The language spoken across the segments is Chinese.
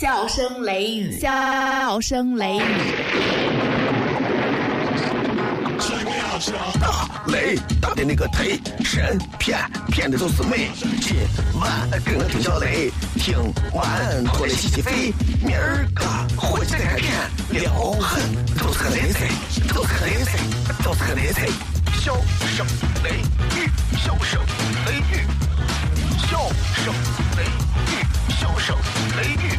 笑声雷雨，笑声雷雨。大雷大的那个忒神骗骗的都是美。今晚跟我听小雷，听完脱了洗洗肺。明儿个伙计再看片，撩狠都是个雷菜，都是个雷菜，都是个雷菜。笑声雷雨，笑声雷雨，笑声雷雨，笑声雷雨，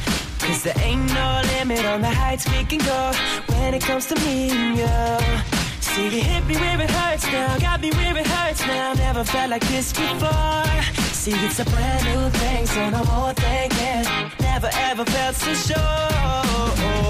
Cause there ain't no limit on the heights we can go when it comes to me and you. See, you hit me where it hurts now, got me where it hurts now. Never felt like this before. See, it's a brand new thing, so no more thinking. Never ever felt so sure.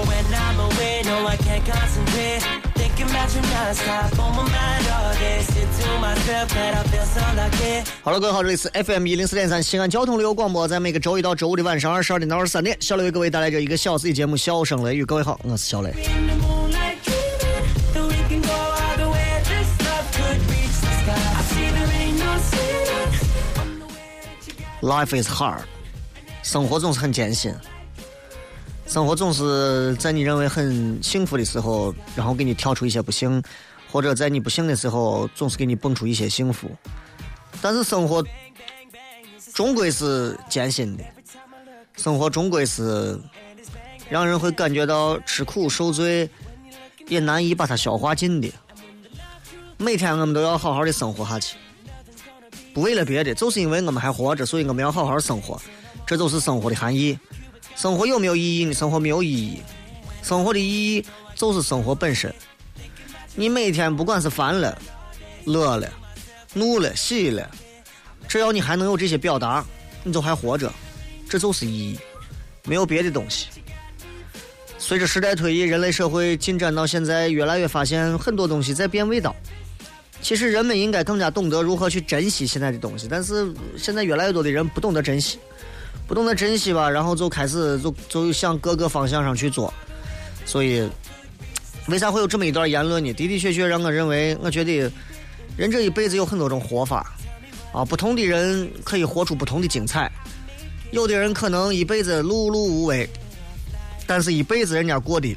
When I'm away, no, I can't concentrate. Thinking about you non-stop on my mind all day. Sit to myself that I feel so lucky. 好了，各位好，这里是 FM 一零四点三西安交通旅游广播，在每个周一到周五的晚上二十二点到二十三点，小雷为各位带来这一个小时的节目《笑声雷雨》。各位好，我是小雷。In the moonlight dreaming that we can go all the way. This love could reach the sky. I see there ain't no ceiling on the way that you got. Life is hard，生活总是很艰辛，生活总是在你认为很幸福的时候，然后给你跳出一些不幸，或者在你不幸的时候，总是给你蹦出一些幸福。但是生活终归是艰辛的，生活终归是让人会感觉到吃苦受罪，也难以把它消化尽的。每天我们都要好好的生活下去。不为了别的，就是因为我们还活着，所以我们要好好生活，这就是生活的含义。生活有没有意义呢？生活没有意义，生活的意义就是生活本身。你每天不管是烦了、乐了、怒了、喜了，只要你还能有这些表达，你都还活着，这就是意义，没有别的东西。随着时代推移，人类社会进展到现在，越来越发现很多东西在变味道。其实人们应该更加懂得如何去珍惜现在的东西，但是现在越来越多的人不懂得珍惜，不懂得珍惜吧，然后就开始就就向各个方向上去做，所以为啥会有这么一段言论呢？的的确确让我认为，我觉得人这一辈子有很多种活法啊，不同的人可以活出不同的精彩，有的人可能一辈子碌碌无为，但是一辈子人家过得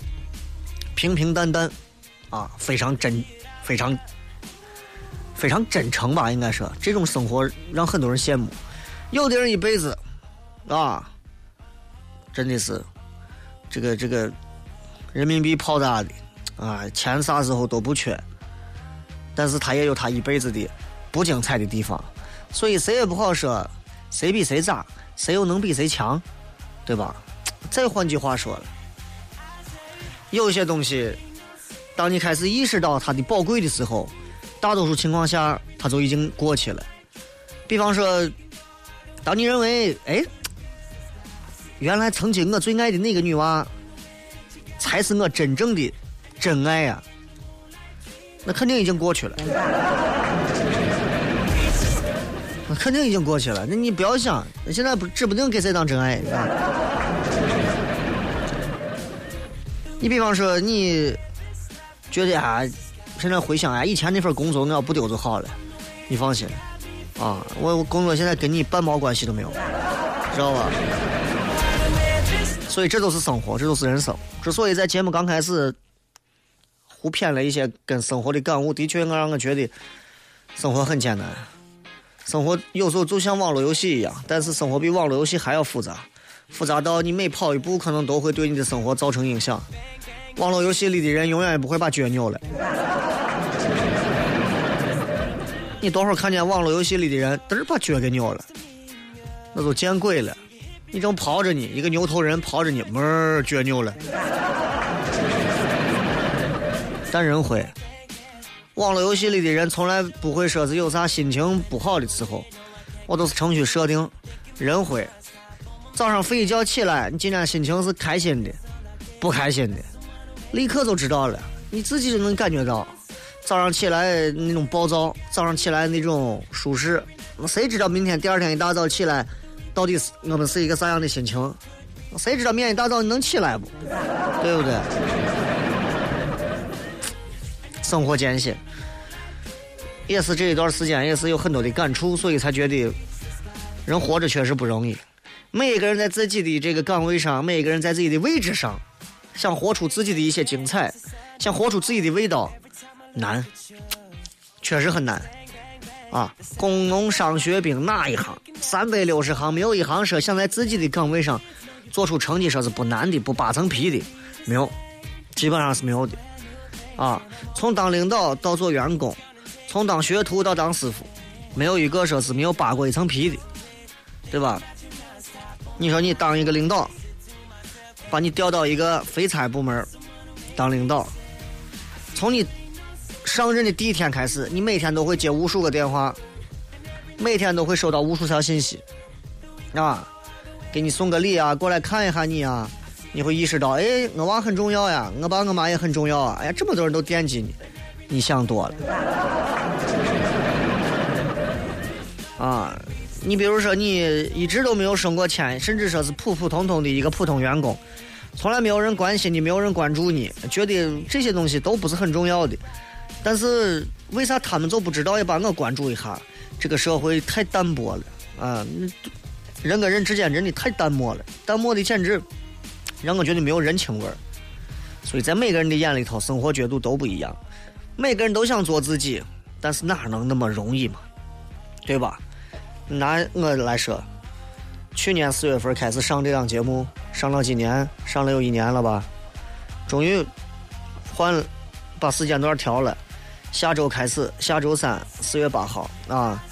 平平淡淡啊，非常真，非常。非常真诚吧，应该说这种生活让很多人羡慕。有的人一辈子，啊，真的是这个这个人民币泡大的啊，钱啥时候都不缺，但是他也有他一辈子的不精彩的地方。所以谁也不好说谁比谁渣，谁又能比谁强，对吧？再换句话说了，有些东西，当你开始意识到它的宝贵的时候。大多数情况下，它就已经过去了。比方说，当你认为，哎，原来曾经我最爱的那个女娃，才是我真正的真爱呀、那肯定已经过去了。那肯定已经过去了。那你不要想，现在不指不定给谁当真爱啊。你比方说，你觉得啊？现在回想啊，以前那份工作我要不丢就好了。你放心，啊，我我工作现在跟你半毛关系都没有，知道吧？所以这都是生活，这都是人生。之所以在节目刚开始胡谝了一些跟生活的感悟，的确我让我觉得生活很艰难。生活有时候就像网络游戏一样，但是生活比网络游戏还要复杂，复杂到你每跑一步可能都会对你的生活造成影响。网络游戏里的人永远也不会把脚扭了。你多会看见网络游戏里的人嘚儿把脚给扭了，那都见鬼了！你正刨着呢，一个牛头人刨着呢，门儿撅扭了。但人会，网络游戏里的人从来不会说是有啥心情不好的时候，我都是程序设定，人会。早上睡一觉起来，你今天心情是开心的，不开心的。立刻就知道了，你自己就能感觉到，早上起来那种暴躁，早上起来那种舒适，谁知道明天第二天一大早起来，到底是我们是一个啥样的心情？谁知道明天一大早你能起来不？对不对？生活艰辛，也是这一段时间也是有很多的感触，所以才觉得人活着确实不容易。每一个人在自己的这个岗位上，每一个人在自己的位置上，想活出自己的一些精彩，想活出自己的味道，难，确实很难。啊，工农商学兵哪一行？三百六十行，没有一行说想在自己的岗位上做出成绩说是不难的、不扒层皮的，没有，基本上是没有的。啊，从当领导到做员工，从当学徒到当师傅，没有一个说是没有扒过一层皮的，对吧？你说你当一个领导，把你调到一个非差部门当领导，从你上任的第一天开始，你每天都会接无数个电话，每天都会收到无数条信息，啊，给你送个礼啊，过来看一下你啊。你会意识到，哎，我娃很重要呀，我爸我妈也很重要啊！哎呀，这么多人都惦记你，你想多了。啊，你比如说，你一直都没有升过迁，甚至说是普普通通的一个普通员工，从来没有人关心你，没有人关注你，觉得这些东西都不是很重要的。但是为啥他们就不知道也把我关注一下？这个社会太淡薄了啊！人跟人之间真的太淡漠了，淡漠的简直。让我觉得没有人情味儿，所以在每个人的眼里头，生活角度都不一样。每个人都想做自己，但是哪能那么容易嘛？对吧？拿我来说，去年四月份开始上这档节目，上了几年，上了有一年了吧？终于换把时间段调了，下周开始，下周三四月八号啊，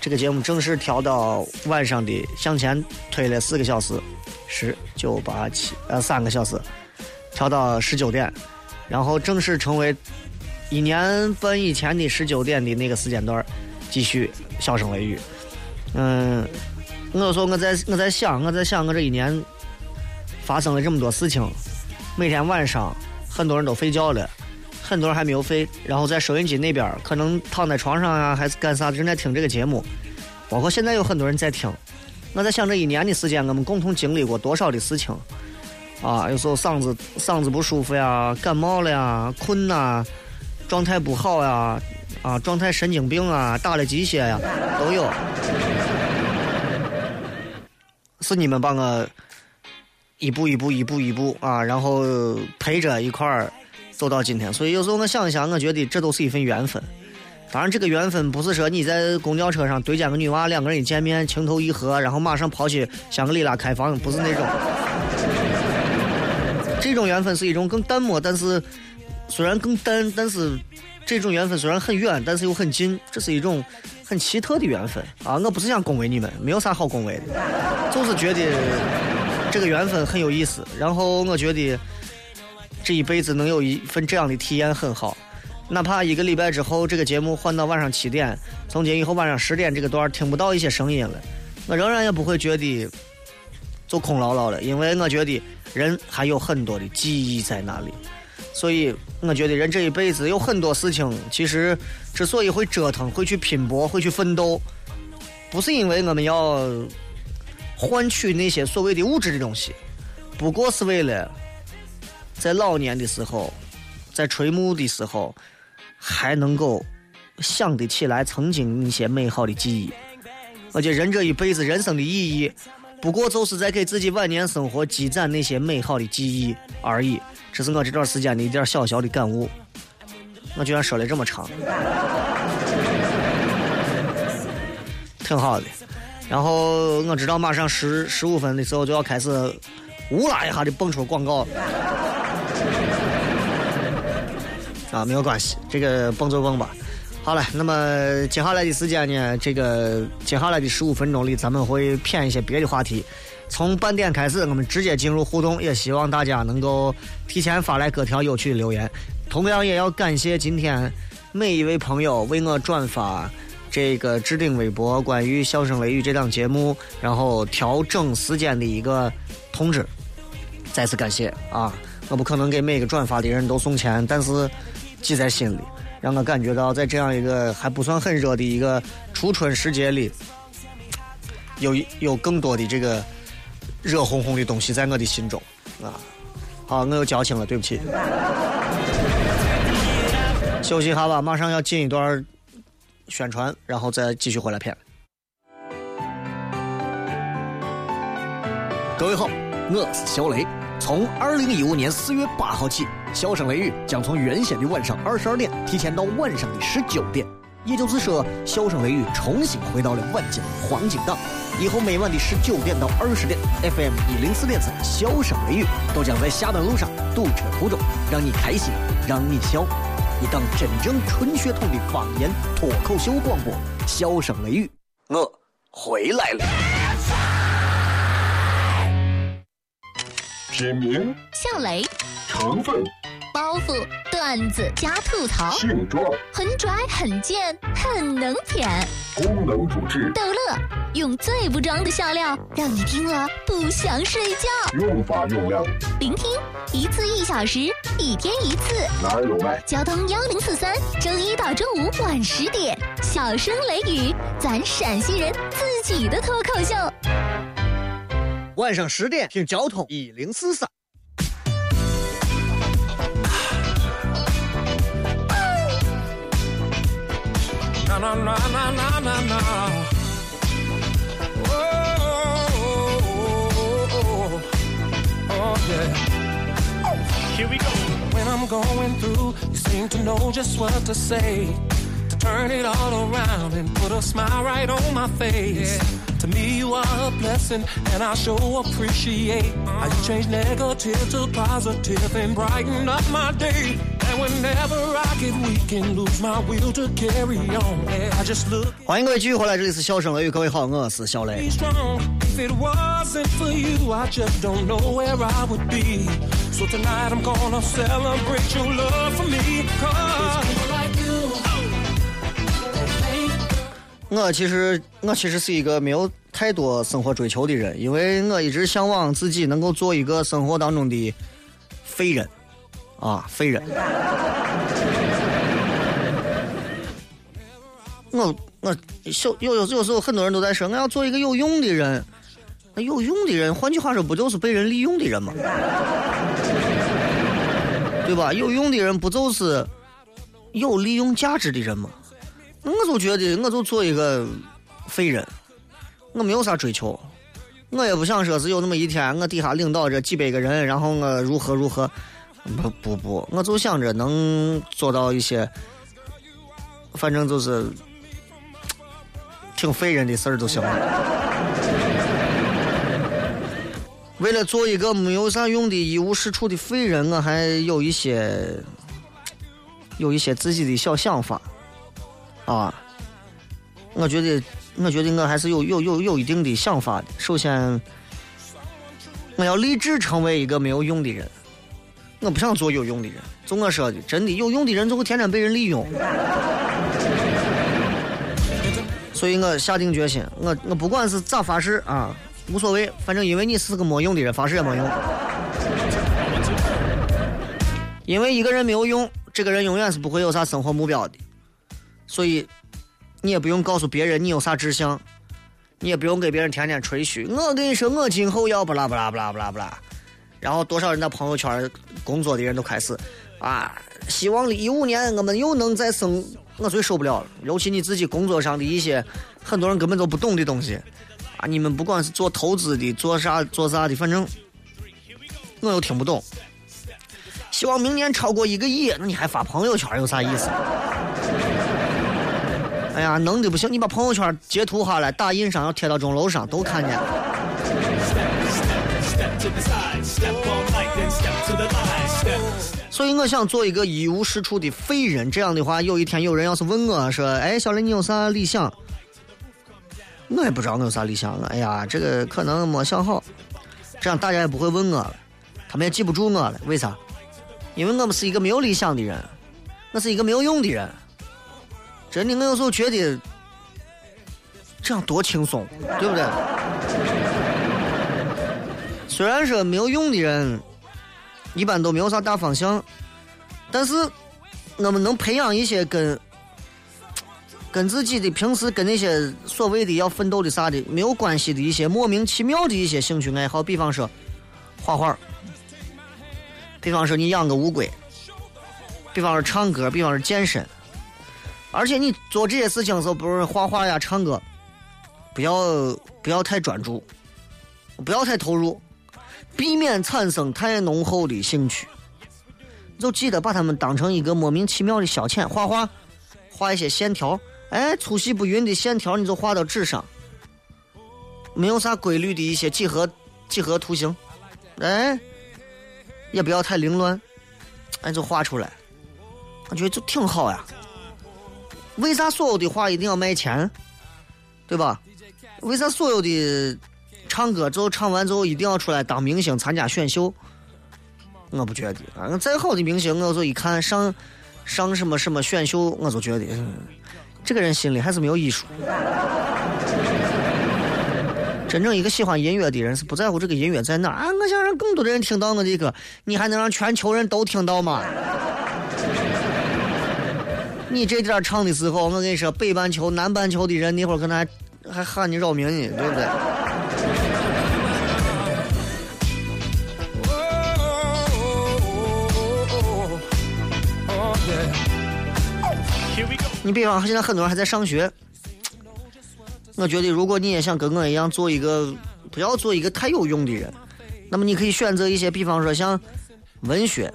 这个节目正式调到晚上的，向前推了四个小时。十九八七呃三个小时，调到十九点，然后正式成为一年半以前的十九点的那个时间段，继续小声雷雨。嗯，我说我在我在想我在想我这一年发生了这么多事情，每天晚上很多人都睡觉了，很多人还没有睡，然后在收音机那边可能躺在床上啊还是干啥正在听这个节目，包括现在有很多人在听。我在想，这一年的时间，我们共同经历过多少的事情啊？有时候嗓子嗓子不舒服呀，感冒了呀，困呐，状态不好呀，啊，状态神经病啊，打了鸡血呀，都有。是你们把我一步一步、一步一步啊，然后陪着一块儿走到今天。所以有时候我想一想，我觉得这都是一份缘分。当然，这个缘分不是说你在公交车上对见个女娃，两个人一见面情投意合，然后马上跑去香格里拉开房，不是那种。这种缘分是一种更淡漠，但是虽然更淡，但是这种缘分虽然很远，但是又很近，这是一种很奇特的缘分啊！我不是想恭维你们，没有啥好恭维的，就是觉得这个缘分很有意思。然后我觉得这一辈子能有一份这样的体验很好。哪怕一个礼拜之后，这个节目换到晚上七点，从今以后晚上十点这个段听不到一些声音了，我仍然也不会觉得就空落落了，因为我觉得人还有很多的记忆在那里。所以我觉得人这一辈子有很多事情，其实之所以会折腾、会去拼搏、会去奋斗，不是因为我们要换取那些所谓的物质的东西，不过是为了在老年的时候，在垂暮的时候。还能够想得起来曾经一些美好的记忆，我觉得人这一辈子人生的意义，不过就是在给自己晚年生活积攒那些美好的记忆而已。这是我这段时间的一点小小的感悟。我居然说了这么长，挺好的。然后我知道马上十十五分的时候就要开始呜啦一下的蹦出广告。啊，没有关系，这个蹦就蹦吧。好了，那么接下来的时间呢，这个接下来的十五分钟里，咱们会偏一些别的话题。从半点开始，我们直接进入互动，也希望大家能够提前发来各条有趣的留言。同样，也要感谢今天每一位朋友为我转发这个置顶微博关于《笑声雷雨》这档节目，然后调整时间的一个通知。再次感谢啊！我不可能给每个转发的人都送钱，但是记在心里，让我感觉到在这样一个还不算很热的一个初春时节里，有有更多的这个热烘烘的东西在我的心中啊。好，我又矫情了，对不起。休息一下吧，马上要进一段宣传，然后再继续回来片。各位好，我是小雷。从二零一五年四月八号起，笑声雷雨将从原先的晚上二十二点提前到晚上的十九点，也就是说，笑声雷雨重新回到了晚间黄金档。以后每晚的十九点到二十点，FM 一零四点三笑声雷雨都将在下班路上、堵车途中，让你开心，让你笑。一档真正纯血统的方言脱口秀广播，笑声雷雨，我回来了。品名、笑雷、成分、包袱、段子加吐槽，性状、很拽很贱很能舔，功能主治、逗乐，用最不装的笑料，让你听了不想睡觉。用法用量，聆听一次一小时，一天一次。哪儿有卖？交通幺零四三，周一到周五晚十点，小声雷雨，咱陕西人自己的脱口秀。晚上十点听交通一零四三。Na na na na na na na. Oh, oh, oh, oh, yeah. Oh, here we go. When I'm going through, you seem to know just what to say. To turn it all around and put a smile right on my face. To me, you are a blessing, and I sure appreciate how you change negative to positive and brighten up my day. And whenever I get weak and lose my will to carry on, I just look 欢迎各位继续回来，这里是笑声雷雨，各位好，我是小雷 be。strong. If it wasn't for you, I just don't know where I would be. So tonight I'm gonna celebrate your love for me. Cause 我其实我其实是一个没有太多生活追求的人，因为我一直向往自己能够做一个生活当中的废人，啊，废人。我我小有有有时候很多人都在说我要做一个有用的人，那有用的人，换句话说，不就是被人利用的人吗？对吧？有用的人不就是有利用价值的人吗？我就觉得，我就做一个废人，我没有啥追求，我也不想说是有那么一天，我底下领导着几百个人，然后我如何如何，不不不，我就想着能做到一些，反正就是挺废人的事儿就行了。为了做一个没有啥用的一无是处的废人，我还有一些有一些自己的小想法。啊，我觉得，我觉得我还是有有有有一定的想法的。首先，我要立志成为一个没有用的人，我不想做有用的人。就我说的，真的有用的人就会天天被人利用。所以我下定决心，我我不管是咋发誓啊，无所谓，反正因为你是个没用的人，发誓也没用。因为一个人没有用，这个人永远是不会有啥生活目标的。所以，你也不用告诉别人你有啥志向，你也不用给别人天天吹嘘。我跟你说，我今后要不啦不啦不啦不啦不啦。然后多少人在朋友圈工作的人都开始啊，希望一五年我们又能再升。我最受不了了，尤其你自己工作上的一些很多人根本都不懂的东西啊，你们不管是做投资的，做啥做啥的，反正我又听不懂。希望明年超过一个亿，那你还发朋友圈有啥意思？哎呀，能的不行，你把朋友圈截图下来，打印上要贴到钟楼上，都看见。所以我想做一个一无是处的废人。这样的话，有一天有人要是问我说：“哎，小雷，你有啥理想？”我也不知道我有啥理想。哎呀，这个可能没想好。这样大家也不会问我了，他们也记不住我了。为啥？因为我们是一个没有理想的人，我是一个没有用的人。真的，我有时候觉得这样多轻松，对不对？虽然说没有用的人，一般都没有啥大方向。但是我们能培养一些跟跟自己的平时跟那些所谓的要奋斗的啥的没有关系的一些莫名其妙的一些兴趣爱好，比方说画画，比方说你养个乌龟，比方说唱歌，比方说健身。而且你做这些事情的时候，不是画画呀、唱歌，不要不要太专注，不要太投入，避免产生太浓厚的兴趣。就记得把它们当成一个莫名其妙的消遣，画画，画一些线条，哎，粗细不匀的线条，你就画到纸上，没有啥规律的一些几何几何图形，哎，也不要太凌乱，哎，就画出来，我觉得就挺好呀。为啥所有的话一定要卖钱？对吧？为啥所有的唱歌之后唱完之后一定要出来当明星参加选秀？我不觉得啊，再好的明星，我就一看上上什么什么选秀，我就觉得、嗯这个人心里还是没有艺术。真正一个喜欢音乐的人是不在乎这个音乐在哪儿啊！我想让更多的人听到我的歌，你还能让全球人都听到吗？你这点儿唱的时候，我跟你说，北半球、南半球的人那会儿可能还还喊你扰民呢，对不对？你比方现在很多人还在上学，我觉得如果你也想跟我一样做一个，不要做一个太有用的人，那么你可以选择一些，比方说像文学、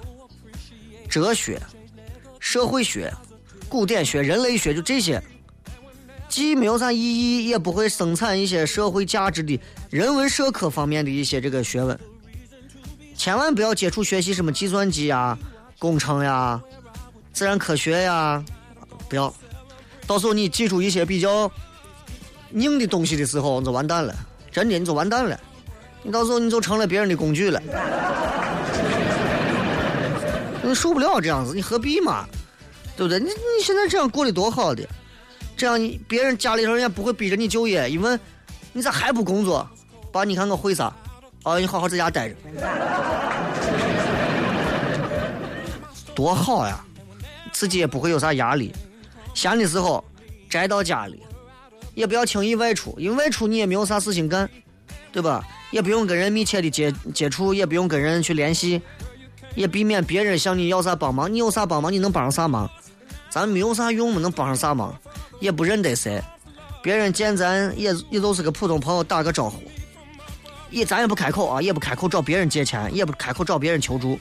哲学、社会学、古典学、人类学，就这些，既没有啥意义，也不会生产一些社会价值的人文社科方面的一些这个学问。千万不要接触学习什么计算机呀、工程呀、自然科学呀，不要。到时候你记住一些比较硬的东西的时候，你就完蛋了，真的你就完蛋了。你到时候你就成了别人的工具了，你受不了这样子，你何必嘛？对不对？你你现在这样过得多好的，这样你别人家里头人家不会逼着你就业，一问你咋还不工作？爸，你看我会啥？啊，你好好在家待着，多好呀！自己也不会有啥压力。闲的时候宅到家里，也不要轻易外出，因为外出你也没有啥事情干，对吧？也不用跟人密切的接接触，也不用跟人去联系，也避免别人向你要啥帮忙。你有啥帮忙，你能帮上啥忙？咱没有啥用嘛，能帮上啥忙？也不认得谁，别人见咱也也就是个普通朋友，打个招呼，也咱也不开口啊，也不开口找别人借钱，也不开口找别人求助。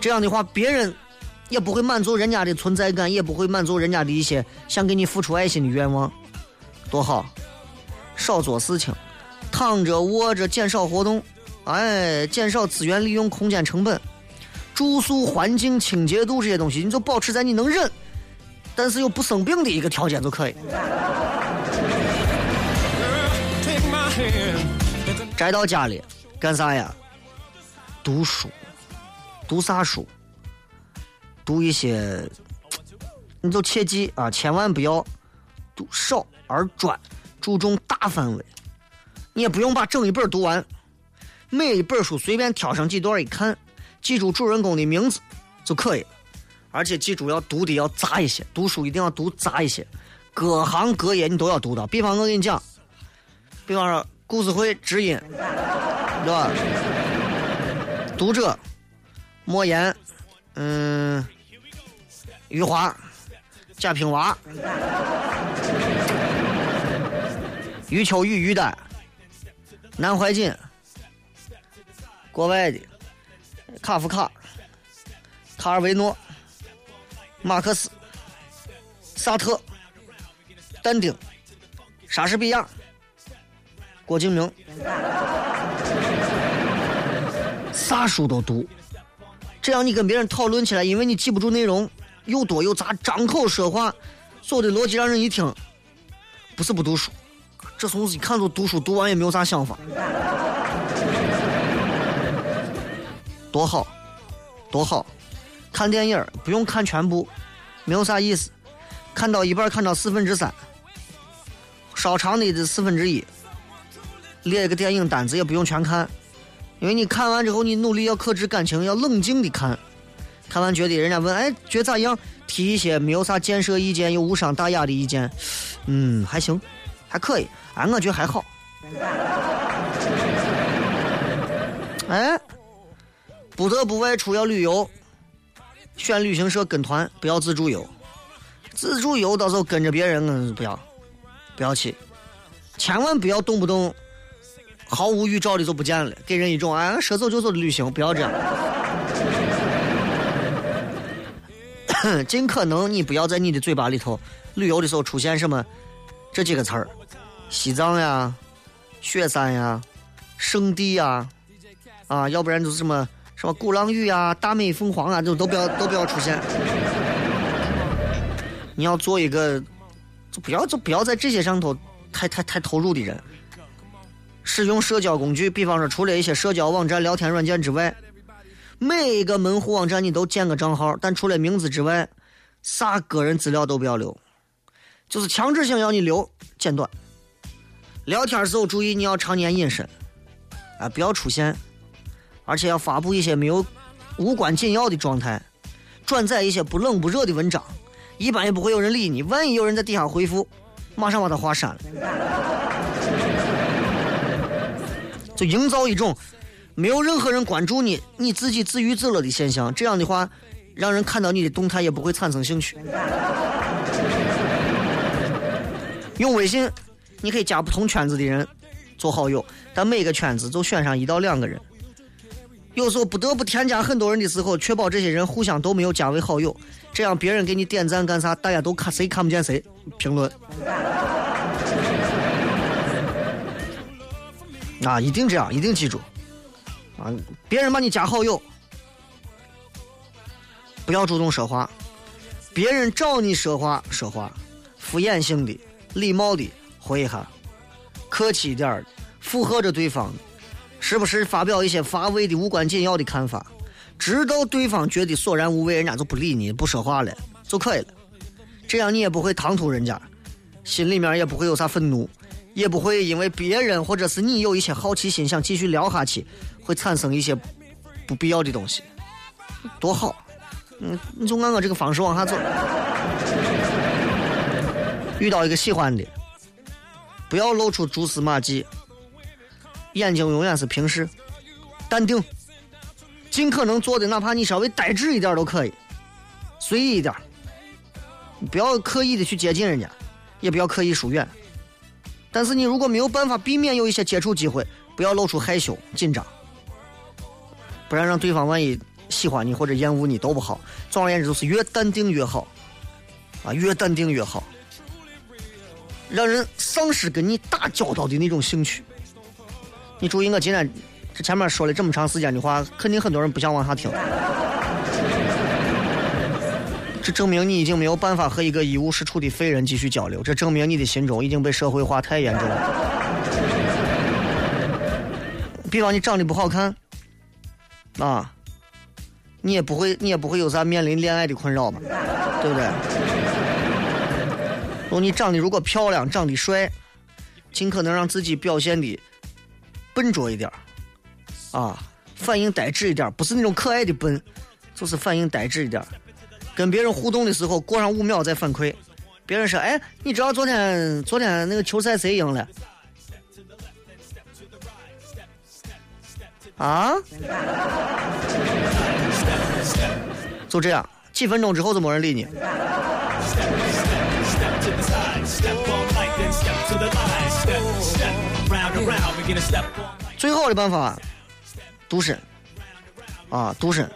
这样的话，别人也不会满足人家的存在感，也不会满足人家的一些想给你付出爱心的愿望，多好！少做事情，躺着卧着减少活动，哎，减少资源利用、空间成本、住宿环境清洁度这些东西，你就保持在你能忍，但是又不生病的一个条件就可以。宅到家里干啥呀？读书，读啥书？读一些，你就切记啊，千万不要读少而专，注重大范围。你也不用把整一本读完，每一本书随便挑上几段一看，记住主人公的名字就可以。而且记住要读的要杂一些，读书一定要读杂一些，各行各业你都要读到。比方我跟你讲，比方说故事会、知音，对吧？读者、莫言，嗯，余华、贾平凹、余秋雨、于丹、南怀瑾，国外的卡夫卡、卡尔维诺、马克思、萨特、但丁、莎士比亚、郭敬明，啥书都读，这样你跟别人讨论起来，因为你记不住内容，又多又杂，张口说话，所有的逻辑让人一听，不是不读书，这从一看就读书，读完也没有啥想法，多好，多好，看电影不用看全部，没有啥意思，看到一半看到四分之三，稍长的四分之一。列一个电影单子也不用全看，因为你看完之后，你努力要克制感情，要冷静的看。看完觉得人家问，哎，觉得咋样？提一些没有啥建设意见又无伤大雅的意见，嗯，还行，还可以。哎，我觉得还好。哎，不得不外出要旅游，选旅行社跟团，不要自助游。自助游到时候跟着别人，嗯，不要，不要去，千万不要动不动毫无预兆的就不见了，给人一种哎说走就走的旅行，不要这样。尽可能你不要在你的嘴巴里头旅游的时候出现什么这几个词儿，西藏呀、雪山呀、圣地呀，啊，要不然就是什么什么鼓浪屿啊、大美凤凰啊，就都不要都不要出现。你要做一个，就不要就不要在这些上头太太太投入的人。使用社交工具，比方说除了一些社交网站、聊天软件之外。每一个门户网站你都建个账号，但除了名字之外，啥个人资料都不要留，就是强制性要你留，简短。聊天时候注意你要常年隐身，啊，不要出现，而且要发布一些没有无关紧要的状态，转载一些不冷不热的文章，一般也不会有人理你。万一有人在底下回复，马上把他话删了，就营造一种。没有任何人关注你，你自己自娱自乐的现象。这样的话，让人看到你的动态也不会产生兴趣。用微信，你可以加不同圈子的人做好友，但每个圈子就选上一到两个人。有时候不得不添加很多人的时候，确保这些人互相都没有加为好友，这样别人给你点赞干啥，大家都看谁看不见谁评论。啊，一定这样，一定记住。啊！别人把你加好友，不要主动说话；别人找你说话，说话敷衍性的、礼貌的回一下，客气一点附和着对方，时不时发表一些乏味的、无关紧要的看法，直到对方觉得索然无味，人家就不理你、不说话了就可以了。这样你也不会唐突人家，心里面也不会有啥愤怒，也不会因为别人或者是你有一些好奇心想继续聊下去。会产生一些不必要的东西，多好！嗯，你就按我这个方式往下走。遇到一个喜欢的，不要露出蛛丝马迹，眼睛永远是平视，淡定，尽可能做的，哪怕你稍微呆滞一点都可以，随意一点，不要刻意的去接近人家，也不要刻意疏远。但是你如果没有办法避免有一些接触机会，不要露出害羞紧张。不然让对方万一喜欢你或者厌恶你都不好。总而言之，就是越淡定越好，啊，越淡定越好，让人丧失跟你打交道的那种兴趣。你注意，我今天这前面说了这么长时间的话，肯定很多人不想往下听。这证明你已经没有办法和一个一无是处的废人继续交流，这证明你的心中已经被社会化太严重了。比方你长得不好看。啊，你也不会，你也不会有啥面临恋爱的困扰吧，对不对？如果，你长得如果漂亮，长得帅，尽可能让自己表现的笨拙一点啊，反应呆滞一点不是那种可爱的笨，就是反应呆滞一点跟别人互动的时候，过上五秒再反馈。别人说：“哎，你知道昨天昨天那个球赛谁赢了？”啊！就这样，几分钟之后就没人理你。最好的办法，独身啊，独身。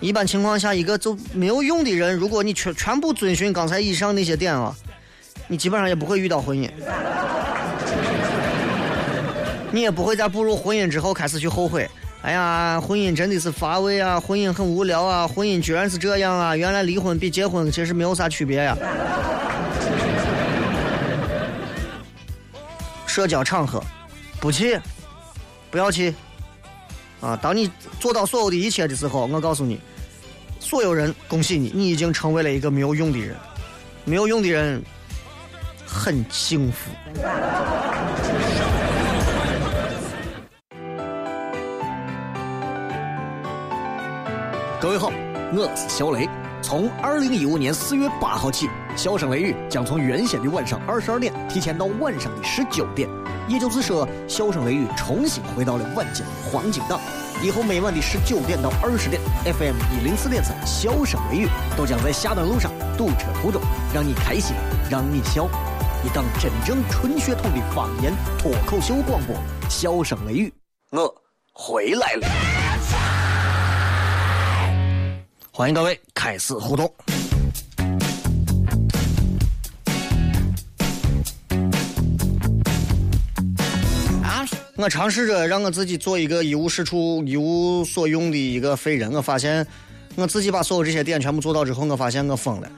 一般情况下，一个就没有用的人，如果你全全部遵循刚才以上那些点啊，你基本上也不会遇到婚姻。你也不会在步入婚姻之后开始去后悔。哎呀，婚姻真的是乏味啊！婚姻很无聊啊！婚姻居然是这样啊！原来离婚比结婚其实没有啥区别呀。社交场合，不去，不要去。啊，当你做到所有的一切的时候，我告诉你，所有人恭喜你，你已经成为了一个没有用的人。没有用的人很幸福。各位好，我是小雷。从二零一五年四月八号起，小声雷雨将从原先的晚上二十二点提前到晚上的十九点。也就是说，笑声雷雨重新回到了晚间黄金档。以后每晚的十九点到二十点，FM 一零四点三，笑声雷雨都将在下班路上、堵车途中，让你开心，让你笑。一档真正纯血统的方言脱口秀广播，笑声雷雨，我回来了。欢迎各位开始互动。我尝试着让我自己做一个一无是处、一无所用的一个废人。我发现我自己把所有这些点全部做到之后，我发现我疯了，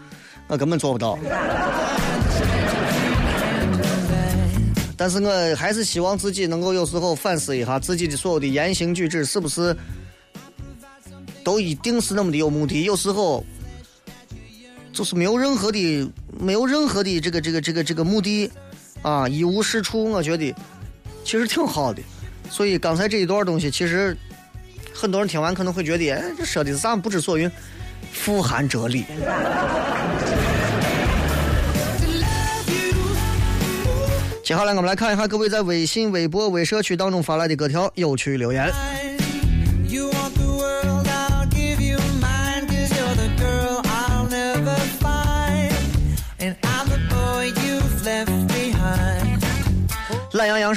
我根本做不到。但是我还是希望自己能够有时候反思一下自己的所有的言行举止是不是都一定是那么的有目的。有时候就是没有任何的、没有任何的这个、这个、这个、这个目的啊，一无是处。我觉得其实挺好的。所以刚才这一段东西，其实很多人听完可能会觉得，哎，这说的是啥？不知所云，富含哲理。接下来我们来看一下各位在微信、微博、微社区当中发来的各条有趣留言。：“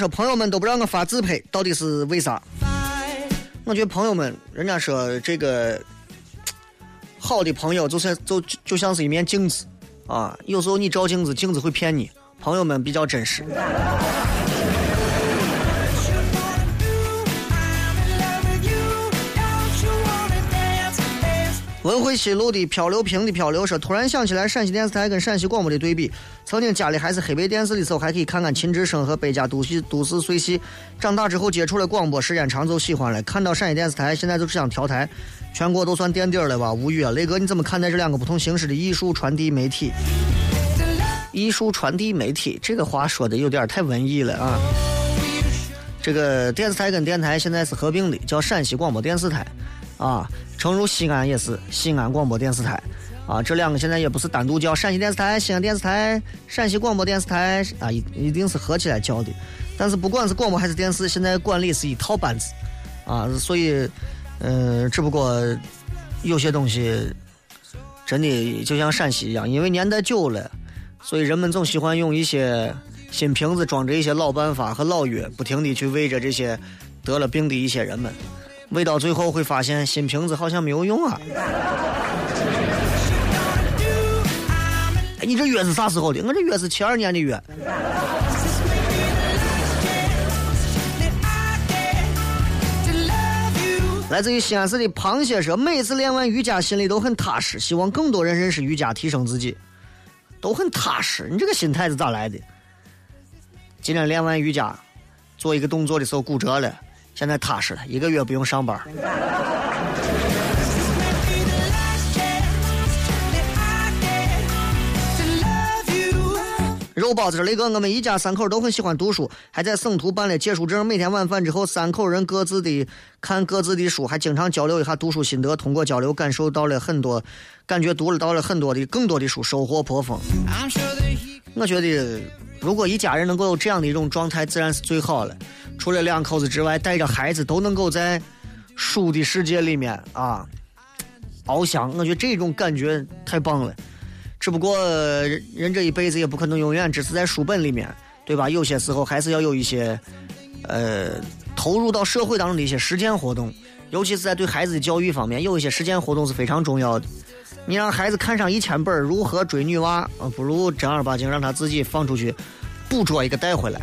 朋友们都不让我发自拍，到底是为啥？”我觉得朋友们，人家说这个好的朋友就是就就像是一面镜子啊，有时候你照镜子，镜子会骗你。朋友们比较真实。文汇西路的漂流瓶的漂流说，突然想起来陕西电视台跟陕西广播的对比。曾经家里还是黑白电视的时候，还可以看看秦之声和百家都戏都市碎戏。长大之后接触了广播，时间长就喜欢了。看到陕西电视台，现在就只想调台。全国都算垫底儿了吧？无语啊！雷哥，你怎么看待这两个不同形式的艺术传递媒体？艺术传递媒体这个话说的有点太文艺了啊！这个电视台跟电台现在是合并的，叫陕西广播电视台，啊，诚如西安也是西安广播电视台，啊，这两个现在也不是单独叫陕西电视台、西安电视台、陕西广播电视台啊，一一定是合起来叫的。但是不管是广播还是电视，现在管理是一套班子，啊，所以，呃，只不过有些东西真的就像陕西一样，因为年代久了。所以人们总喜欢用一些新瓶子装着一些老办法和老药，不停地去喂着这些得了病的一些人们，喂到最后会发现新瓶子好像没有用啊！哎，你这药是啥时候的？我这药是七二年的药。来自于西安市的螃蟹说，每次练完瑜伽心里都很踏实，希望更多人认识瑜伽，提升自己。都很踏实，你这个心态是咋来的？今天练完瑜伽，做一个动作的时候骨折了，现在踏实了，一个月不用上班。肉包子：“雷哥，我们一家三口都很喜欢读书，还在省图办了借书证。每天晚饭之后，三口人各自的看各自的书，还经常交流一下读书心得。通过交流，感受到了很多，感觉读了到了很多的更多的书，收获颇丰。我觉得，如果一家人能够有这样的一种状态，自然是最好了。除了两口子之外，带着孩子都能够在书的世界里面啊翱翔，我觉得这种感觉太棒了。”只不过人这一辈子也不可能永远只是在书本里面，对吧？有些时候还是要有一些，呃，投入到社会当中的一些实践活动，尤其是在对孩子的教育方面，有一些实践活动是非常重要的。你让孩子看上一千本如何追女娃，不如正儿八经让他自己放出去，捕捉一个带回来。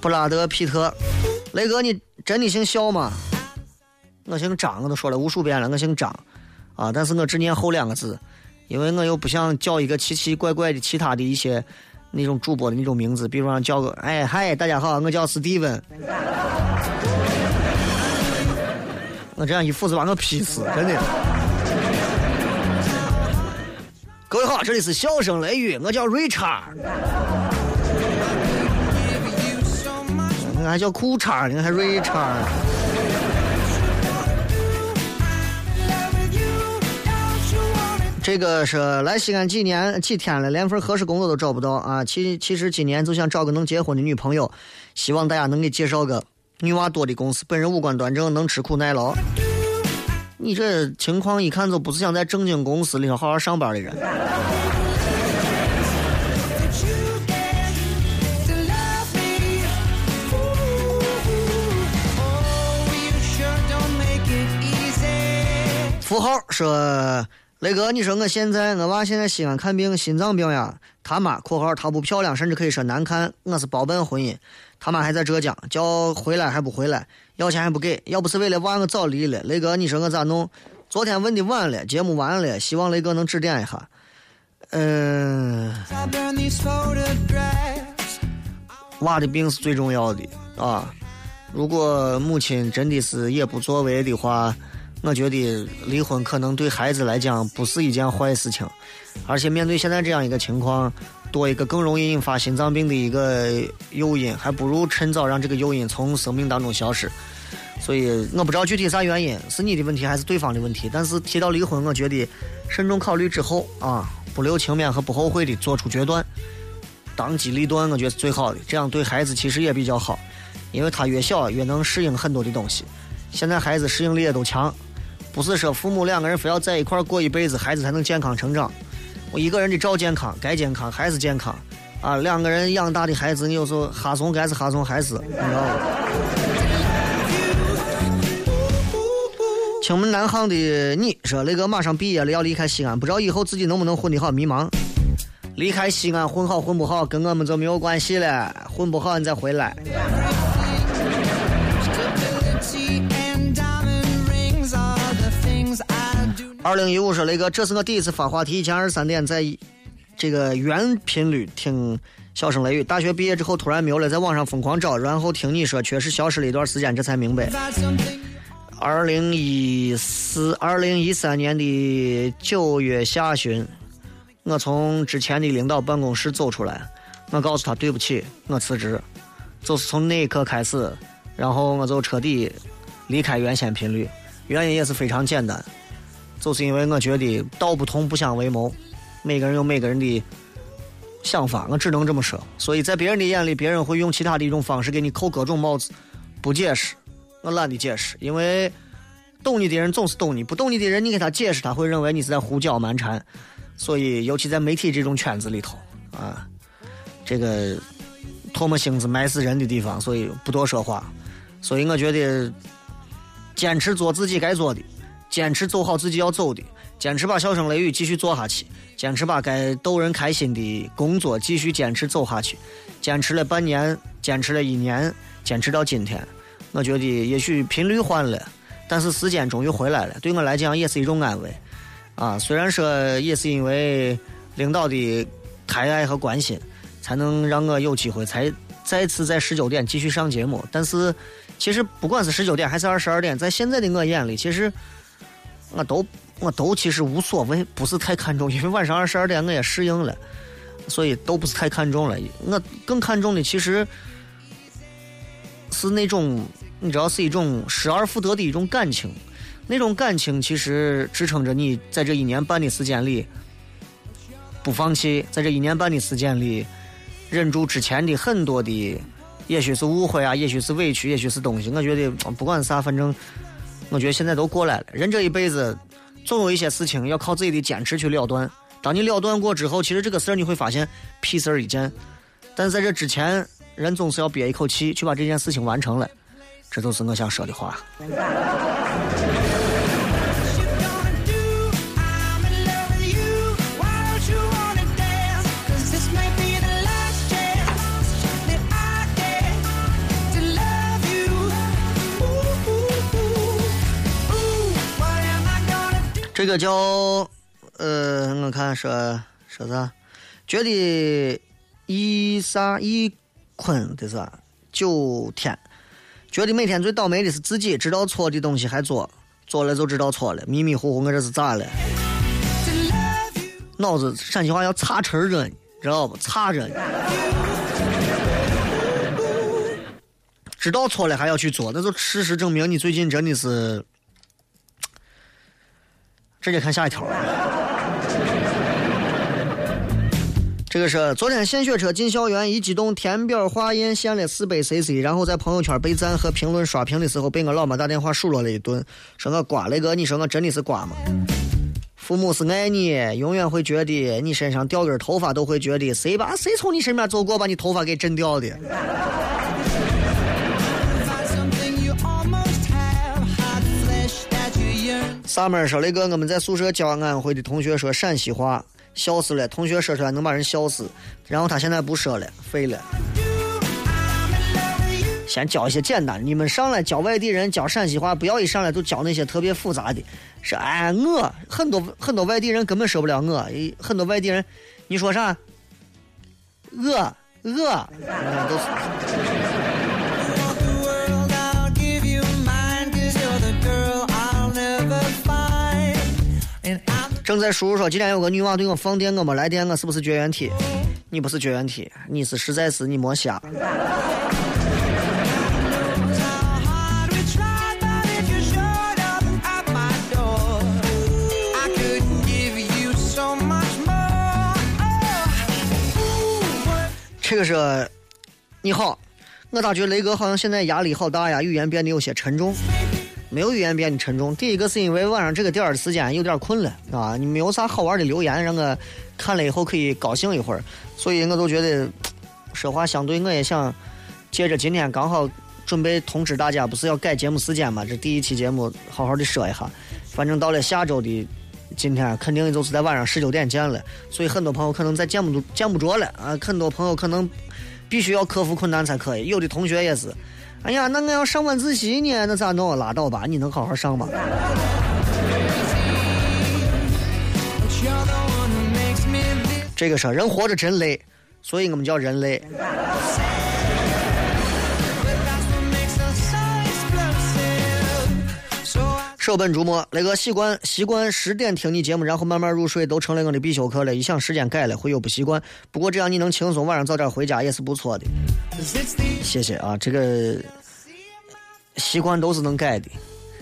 布拉德皮特。雷哥，你真的姓肖吗？我姓张，我都说了无数遍了，我姓张，啊，但是我只念后两个字，因为我又不想叫一个奇奇怪怪的其他的一些那种主播的那种名字，比如说叫个哎嗨，大家好，我叫史蒂文，我这样一斧子把我劈死，真的。各位好，这里是笑声雷雨，我叫 Richard。还叫裤衩呢，还瑞衩。这个是来西安几年几天了，连份合适工作都找不到啊！其其实今年就想找个能结婚的女朋友，希望大家能给介绍个女娃多的公司，本人五官端正，能吃苦耐劳。你这情况一看就不是想在正经公司里头好好上班的人。符号说：“雷哥，你说我现在我娃现在西安看病，心脏病呀。他妈（括号他不漂亮，甚至可以说难看），我是包办婚姻。他妈还在浙江，叫回来还不回来，要钱还不给。要不是为了娃，我早离了。雷哥，你说我咋弄？昨天问的晚了，节目完了，希望雷哥能指点一下。嗯，娃的病是最重要的啊。如果母亲真的是也不作为的话。”我觉得离婚可能对孩子来讲不是一件坏事情，而且面对现在这样一个情况，多一个更容易引发心脏病的一个诱因，还不如趁早让这个诱因从生命当中消失。所以我不知道具体啥原因，是你的问题还是对方的问题。但是提到离婚，我觉得慎重考虑之后啊，不留情面和不后悔的做出决断，当机立断，我觉得是最好的。这样对孩子其实也比较好，因为他越小越能适应很多的东西。现在孩子适应力也都强。不是说父母两个人非要在一块过一辈子，孩子才能健康成长。我一个人的照健康，该健康还是健康，啊，两个人养大的孩子，你有时候哈怂该是哈怂，还是你知道吗？青门南航的你说那个马上毕业了要离开西安，不知道以后自己能不能混得好，迷茫。离开西安混好混不好跟我们就没有关系了，混不好你再回来。二零一五说雷哥，这是我第一次发话题，前二十三点在这个原频率听笑声雷雨。大学毕业之后突然没有了，在网上疯狂找，然后听你说确实消失了一段时间，这才明白。二零一四、二零一三年的九月下旬，我从之前的领导办公室走出来，我告诉他对不起，我辞职。就是从那一刻开始，然后我就彻底离开原先频率，原因也是非常简单。就是因为我觉得道不同不相为谋，每个人有每个人的想法，我只能这么说。所以在别人的眼里，别人会用其他的一种方式给你扣各种帽子，不解释，我懒得解释，因为懂你的人总是懂你，不懂你的人，你给他解释，他会认为你是在胡搅蛮缠。所以，尤其在媒体这种圈子里头啊，这个唾沫星子埋死人的地方，所以不多说话。所以我觉得，坚持做自己该做的。坚持走好自己要走的，坚持把笑声雷雨继续做下去，坚持把该逗人开心的工作继续坚持走下去，坚持了半年，坚持了一年，坚持到今天，我觉得也许频率换了，但是时间终于回来了，对我来讲也是一种安慰。啊，虽然说也是因为领导的抬爱和关心，才能让我有机会才再次在十九点继续上节目，但是其实不管是十九点还是二十二点，在现在的我眼里，其实。我都我都其实无所谓，不是太看重，因为晚上二十二点我也适应了，所以都不是太看重了。我更看重的其实是那种你知道是一种失而复得的一种感情，那种感情其实支撑着你在这一年半的时间里不放弃，在这一年半的时间里忍住之前的很多的，也许是误会啊，也许是委屈，也许是东西。我觉得不管啥，反正。我觉得现在都过来了，人这一辈子总有一些事情要靠自己的坚持去了断。当你了断过之后，其实这个事儿你会发现屁事儿一件。但在这之前，人总是要憋一口气去把这件事情完成了。这都是我想说的话。这个叫，呃，我看说说啥，觉得一啥一坤的是吧？九天，觉得每天最倒霉的是自己，知道错的东西还做，做了就知道错了，迷迷糊糊，我这是咋了？脑子陕西话要擦车着，知道不？擦着呢。知道错了还要去做，那就事实证明你最近真的是。直接看下一条。这个是昨天献血车进校园，一激动填表化验献了四百 CC，然后在朋友圈被赞和评论刷屏的时候，被我老妈打电话数落了一顿，说我瓜那个，你说我真的是瓜吗？父母是爱你，永远会觉得你身上掉根头发都会觉得谁把谁从你身边走过，把你头发给震掉的。上面说那个我们在宿舍教安徽的同学说陕西话，笑死了。同学说出来能把人笑死，然后他现在不说了，废了。先教一些简单，你们上来教外地人教陕西话，不要一上来就教那些特别复杂的。是哎，我很多很多外地人根本受不了我，很多外地人，你说啥？我我，都是。正在输入说，今天有个女娃对我放电，我没来电，我是不是绝缘体？你不是绝缘体，你是实在是你没瞎。这个是，你好，我咋觉得雷哥好像现在压力好大呀，语言变得有些沉重。没有语言变得沉重。第一个是因为晚上这个点儿的时间有点困了啊，你没有啥好玩的留言让我看了以后可以高兴一会儿，所以我都觉得说话相对我也想借着今天刚好准备通知大家，不是要改节目时间嘛？这第一期节目好好的说一下。反正到了下周的今天，肯定就是在晚上十九点见了。所以很多朋友可能再见不见不着了啊，很多朋友可能必须要克服困难才可以。有的同学也是。哎呀，那我要上晚自习呢，那咋弄？拉倒吧，你能好好上吗？这个说人活着真累，所以我们叫人类。舍本逐末，那个习惯习惯十点听你节目，然后慢慢入睡，都成了我的必修课了。一想时间改了，会有不习惯。不过这样你能轻松，晚上早点回家也是不错的。谢谢啊，这个习惯都是能改的，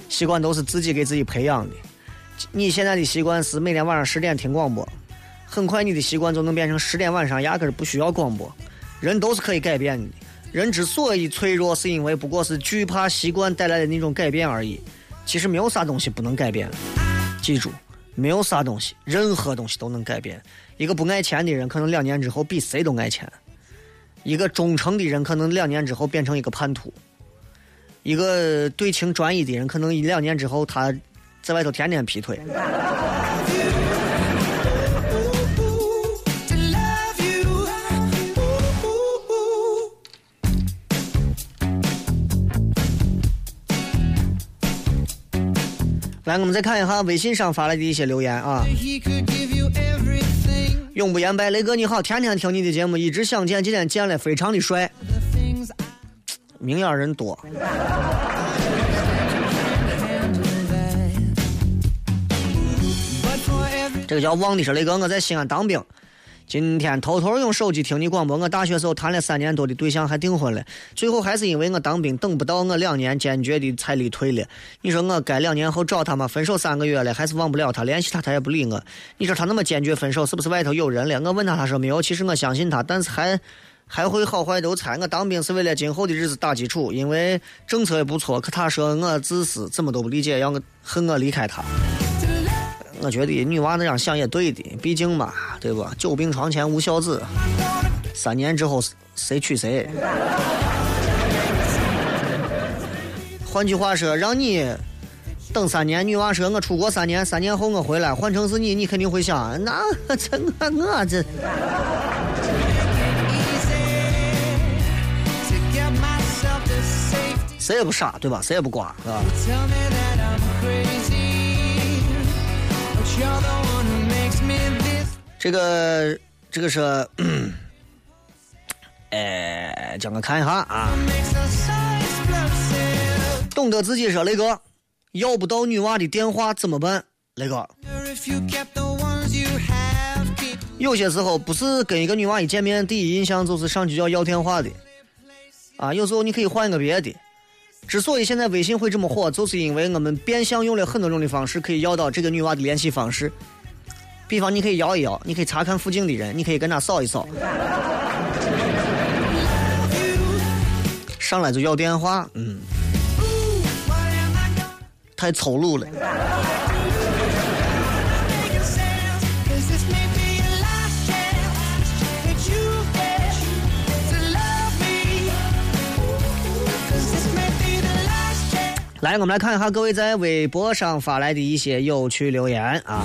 习惯都是自己给自己培养的。你现在的习惯是每天晚上十点听广播，很快你的习惯就能变成十点晚上压根不需要广播。人都是可以改变的，人之所以脆弱，是因为不过是惧怕习惯带来的那种改变而已。其实没有啥东西不能改变，记住，没有啥东西，任何东西都能改变。一个不爱钱的人，可能两年之后比谁都爱钱；一个忠诚的人，可能两年之后变成一个叛徒；一个对情专一的人，可能一两年之后他在外头天天劈腿。来，我们再看一下微信上发来的一些留言啊。永不言败，雷哥你好，天天听你的节目，一直想见，今天见了，非常的帅，明眼人多。这个叫忘的是，雷哥我在西安当兵。今天偷偷用手机听你广播，我大学时候谈了三年多的对象还订婚了，最后还是因为我当兵等不到我两年，坚决的才离退了。你说我该两年后找他吗？分手三个月了，还是忘不了他，联系他他也不理我。你说他那么坚决分手，是不是外头有人了？我问他，他说没有。其实我相信他，但是还还会好坏都猜。我当兵是为了今后的日子打基础，因为政策也不错。可他说我自私，怎么都不理解，要我恨我离开他。我觉得女娃那样想也对的，毕竟嘛，对吧？久病床前无孝子，三年之后谁娶谁？换句话说，让你等三年，女娃说我出国三年，三年后我回来，换成是你，你肯定会想，那这我我这，谁也不傻，对吧？谁也不瓜，是吧？这个这个是，哎，叫我看一下啊。懂得自己说雷哥，要不到女娃的电话怎么办？雷哥，有些时候不是跟一个女娃一见面，第一印象就是上去要要电话的。啊，有时候你可以换一个别的。之所以现在微信会这么火，就是因为我们变相用了很多种的方式，可以要到这个女娃的联系方式。比方，你可以摇一摇，你可以查看附近的人，你可以跟她扫一扫。上来就要电话，嗯，太丑陋了。来，我们来看一下各位在微博上发来的一些有趣留言啊。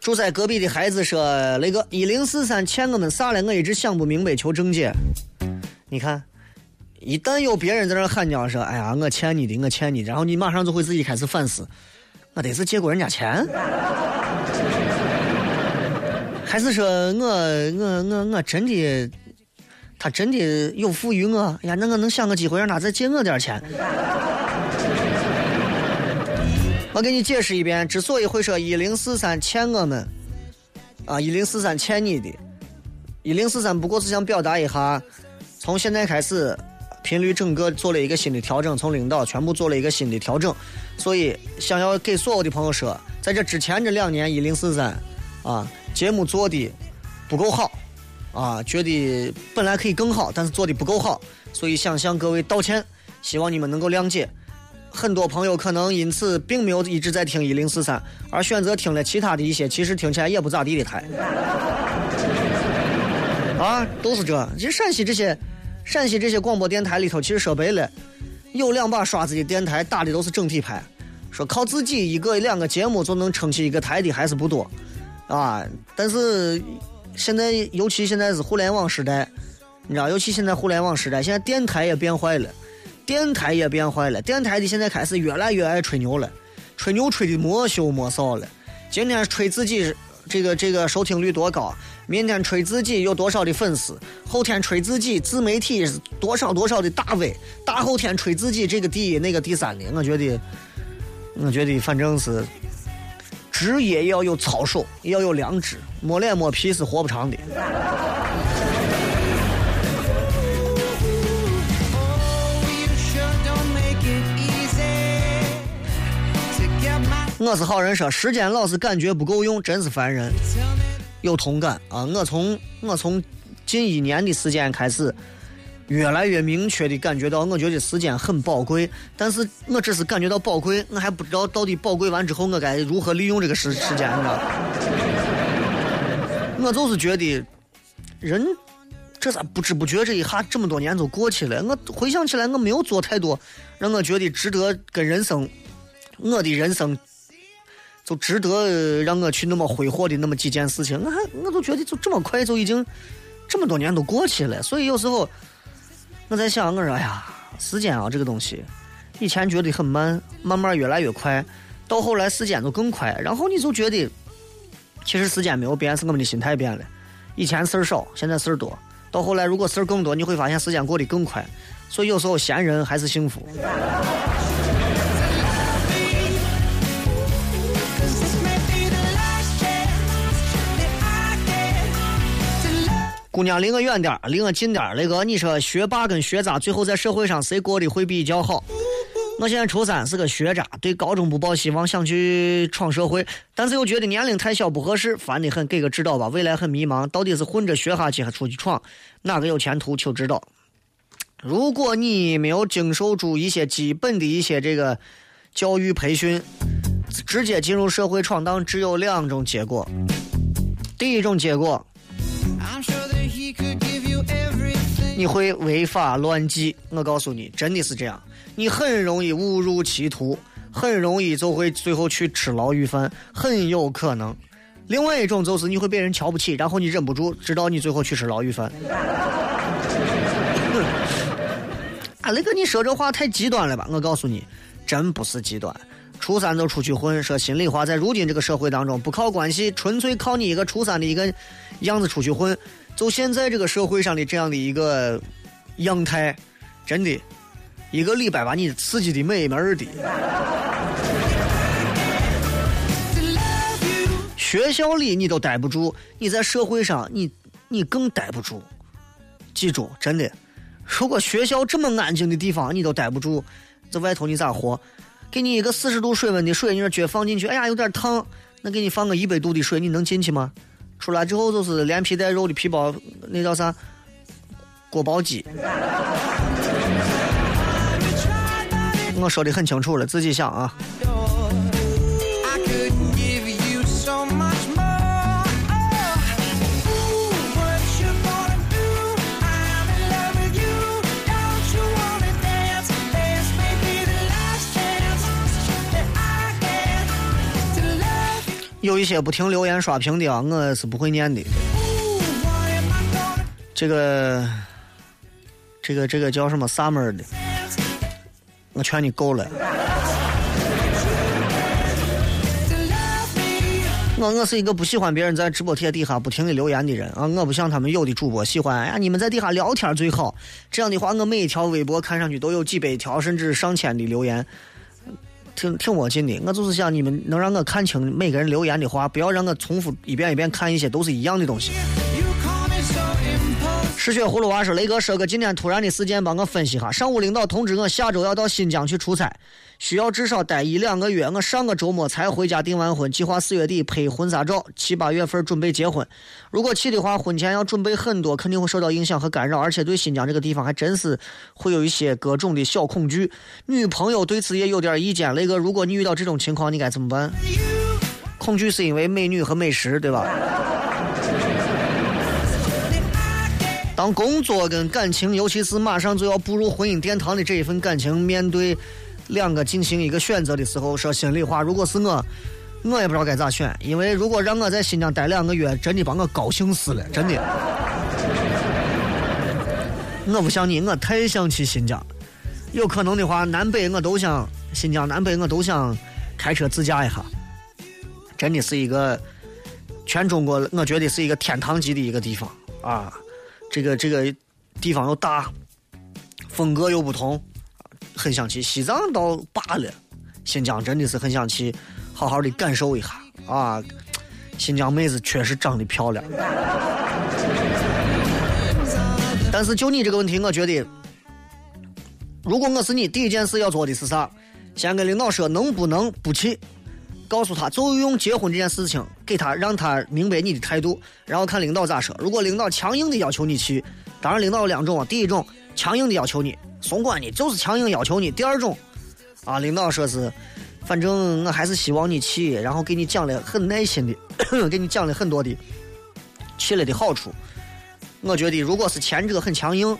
住在隔壁的孩子说：“那个一零四三欠我们啥了？我一直想不明白，求正解。”你看，一旦有别人在那喊叫说：“哎呀，我欠你的，我欠你”，然后你马上就会自己开始反思：我得是借过人家钱，还是说我我我我真的他真的有富于我？呀，那我能想个机会让他再借我点钱？我给你解释一遍，之所以会说一零四三欠我们，啊，一零四三欠你的，一零四三不过是想表达一下，从现在开始，频率整个做了一个新的调整，从领导全部做了一个新的调整，所以想要给所有的朋友说，在这之前这两年一零四三，啊，节目做的不够好，啊，觉得本来可以更好，但是做的不够好，所以想向各位道歉，希望你们能够谅解。很多朋友可能因此并没有一直在听一零四三，而选择听了其他的一些其实听起来也不咋地的台。啊，都是这。其实陕西这些，陕西这些广播电台里头，其实说白了，有两把刷子的电台打的都是整体牌。说靠自己一个两个节目就能撑起一个台的还是不多，啊。但是现在，尤其现在是互联网时代，你知道，尤其现在互联网时代，现在电台也变坏了。电台也变坏了，电台的现在开始越来越爱吹牛了，吹牛吹的没羞没臊了。今天吹自己这个这个收听率多高，明天吹自己有多少的粉丝，后天吹自己自媒体多少多少的大 V，大后天吹自己这个第一那个第三的。我觉得，我觉得反正是职业要有操守，要有良知，摸脸摸皮是活不长的。我是好人说，时间老是感觉不够用，真是烦人。有同感啊！我从我从近一年的时间开始，越来越明确的感觉到，我觉得时间很宝贵。但是我只是感觉到宝贵，我还不知道到底宝贵完之后我该如何利用这个时时间，你知道？我就是觉得，人这咋不知不觉这一下这么多年就过去了？我回想起来，我没有做太多让我觉得值得跟人生，我的人生。就值得让我去那么挥霍的那么几件事情，我还我都觉得就这么快就已经这么多年都过去了。所以有时候我在想，我说哎呀，时间啊这个东西，以前觉得很慢，慢慢越来越快，到后来时间就更快。然后你就觉得，其实时间没有变，是我们的心态变了。以前事儿少，现在事儿多。到后来如果事儿更多，你会发现时间过得更快。所以有时候闲人还是幸福。姑娘，离我远点儿离我近点儿那个，你说学霸跟学渣最后在社会上谁过得会比较好？我现在初三，是个学渣，对高中不抱希望，想去闯社会，但是又觉得年龄太小不合适，烦得很，给个指导吧。未来很迷茫，到底是混着学下去还出去闯，哪个有前途？求指导。如果你没有经受住一些基本的一些这个教育培训，直接进入社会闯荡，只有两种结果。第一种结果。你会违法乱纪，我告诉你，真的是这样。你很容易误入歧途，很容易就会最后去吃牢狱饭，很有可能。另外一种就是你会被人瞧不起，然后你忍不住，直到你最后去吃牢狱饭。啊，那个你说这话太极端了吧？我告诉你，真不是极端。初三就出去混，说心里话，在如今这个社会当中，不靠关系，纯粹靠你一个初三的一个样子出去混，就现在这个社会上的这样的一个样态，真的，一个礼拜把你刺激的没门儿的。学校里你都待不住，你在社会上你你更待不住。记住，真的，如果学校这么安静的地方你都待不住，在外头你咋活？给你一个四十度水温的水，你说脚放进去，哎呀有点烫，那给你放个一百度的水，你能进去吗？出来之后就是连皮带肉的皮包，那叫啥？锅包鸡。我说的很清楚了，自己想啊。有一些不停留言刷屏的啊，我是不会念的。这个，这个，这个叫什么 summer 的？我劝你够了。我我是一个不喜欢别人在直播贴底下不停的留言的人啊！我不像他们有的主播喜欢，哎呀，你们在底下聊天最好。这样的话，我每一条微博看上去都有几百条甚至上千的留言，挺挺窝劲的。我就是想你们能让我看清每个人留言的话，不要让我重复一遍一遍看一些都是一样的东西。失血葫芦娃说：“雷哥，说个今天突然的事件，帮我分析哈。上午领导通知我下周要到新疆去出差，需要至少待一两个月。我上个周末才回家订完婚，计划四月底拍婚纱照，七八月份准备结婚。如果去的话，婚前要准备很多，肯定会受到影响和干扰，而且对新疆这个地方还真是会有一些各种的小恐惧。女朋友对此也有点意见。雷哥，如果你遇到这种情况，你该怎么办？恐惧是因为美女和美食，对吧？”当工作跟感情，尤其是马上就要步入婚姻殿堂的这一份感情，面对两个进行一个选择的时候，说心里话，如果是我，我也不知道该咋选。因为如果让我在新疆待两个月，真的把我高兴死了，真的。我不像你，我太想去新疆。有可能的话，南北我都想，新疆南北我都想开车自驾一下。真的是一个全中国，我觉得是一个天堂级的一个地方啊。这个这个地方又大，风格又不同，很想去。西藏倒罢了，新疆真的是很想去，好好的感受一下啊！新疆妹子确实长得漂亮，但是就你这个问题，我觉得，如果我是你，第一件事要做的是啥？先跟领导说能不能不去，告诉他，就用结婚这件事情给他，让他明白你的态度，然后看领导咋说。如果领导强硬的要求你去，当然领导有两种啊，第一种强硬的要求你，松管你就是强硬要求你；第二种，啊，领导说是，反正我还是希望你去，然后给你讲了很耐心的，给你讲了很多的去了的好处。我觉得如果是前者很强硬。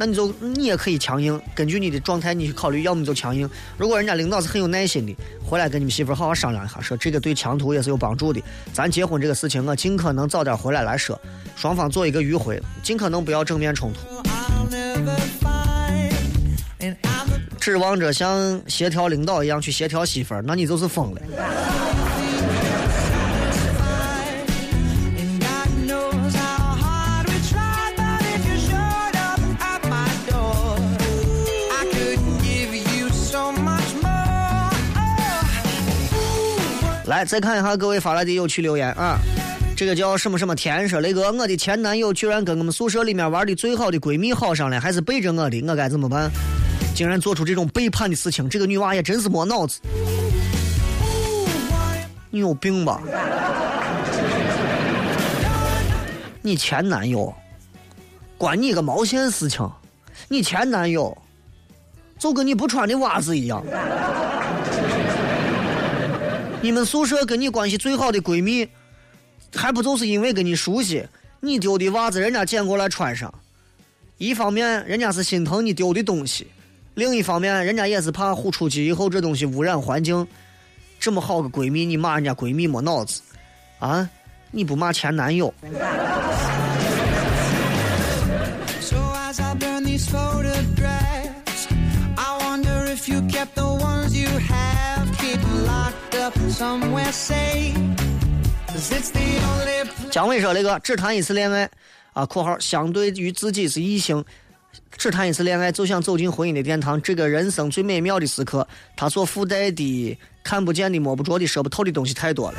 那你就你也可以强硬，根据你的状态你去考虑，要么就强硬。如果人家领导是很有耐心的，回来跟你们媳妇好好商量一下，说这个对前途也是有帮助的。咱结婚这个事情，我尽可能早点回来来说，双方做一个迂回，尽可能不要正面冲突。指望着像协调领导一样去协调媳妇儿，那你就是疯了。来，再看一下各位发来的有趣留言啊。这个叫什么什么天说雷哥，我的前男友居然跟我们宿舍里面玩的最好的闺蜜好上了，还是背着我的，我该怎么办？竟然做出这种背叛的事情，这个女娃也真是没脑子。你有病吧？你前男友关你个毛线事情？你前男友就跟你不穿的袜子一样。你们宿舍跟你关系最好的闺蜜，还不就是因为跟你熟悉，你丢的袜子人家捡过来穿上。一方面人家是心疼你丢的东西，另一方面人家也是怕呼出去以后这东西污染环境。这么好个闺蜜，你骂人家闺蜜没脑子啊？你不骂前男友？姜伟说那个只谈一次恋爱啊，（括号相对于自己是异性，只谈一次恋爱就想走进婚姻的殿堂，这个人生最美妙的时刻，他所附带的看不见的、摸不着的、说不透的东西太多了。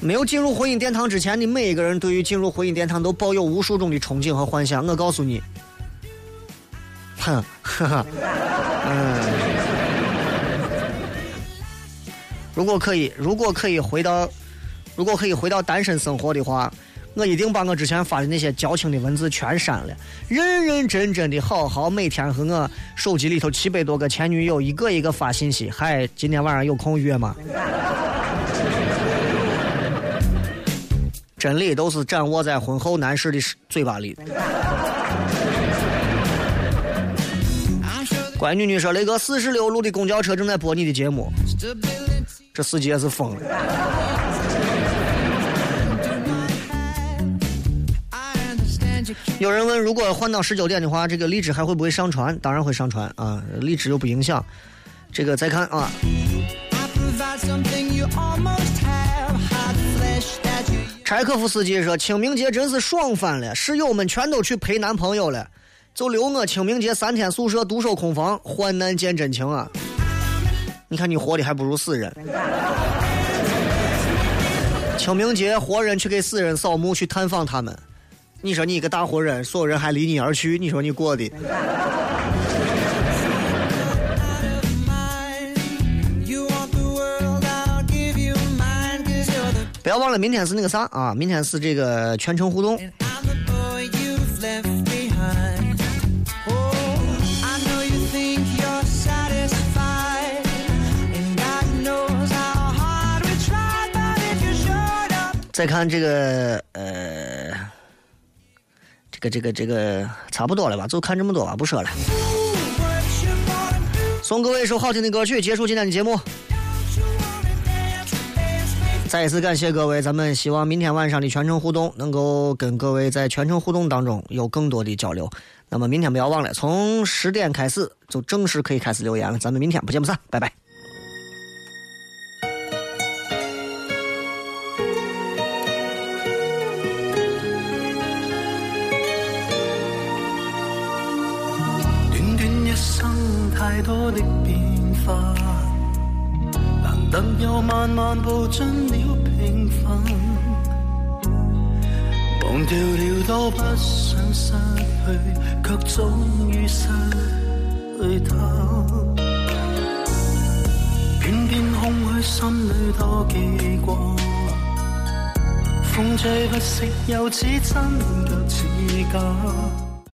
没有进入婚姻殿堂之前，你每一个人对于进入婚姻殿堂都抱有无数种的憧憬和幻想。我告诉你，哼，哈哈，嗯，如果可以，如果可以回到，如果可以回到单身生活的话，我一定把我之前发的那些矫情的文字全删了，认认真真的好好每天和我手机里头七百多个前女友一个一个发信息。嗨，今天晚上有空约吗？真理都是掌握在婚后男士的嘴巴里。乖女女说：“雷哥，四十六路的公交车正在播你的节目，这司机也是疯了。”有人问：如果换到十九点的话，这个荔枝还会不会上传？当然会上传啊，荔枝又不影响。这个再看啊。柴可夫斯基说：“清明节真是爽翻了，室友们全都去陪男朋友了，就留我清明节三天宿舍独守空房，患难见真情啊！你看你活的还不如死人。清明节活人去给死人扫墓，去探访他们，你说你一个大活人，所有人还离你而去，你说你过的？不要忘了，明天是那个啥啊？明天是这个全程互动。再看这个呃，这个这个这个差不多了吧？就看这么多吧，不说了。送各位一首好听的歌曲，结束今天的节目。再一次感谢各位，咱们希望明天晚上的全程互动能够跟各位在全程互动当中有更多的交流。那么明天不要忘了，从十点开始就正式可以开始留言了。咱们明天不见不散，拜拜。但又慢慢步进了平凡，忘掉了多不想失去，却终于失去他。偏偏空虚，心里多记挂，风吹不息，又似真又似假。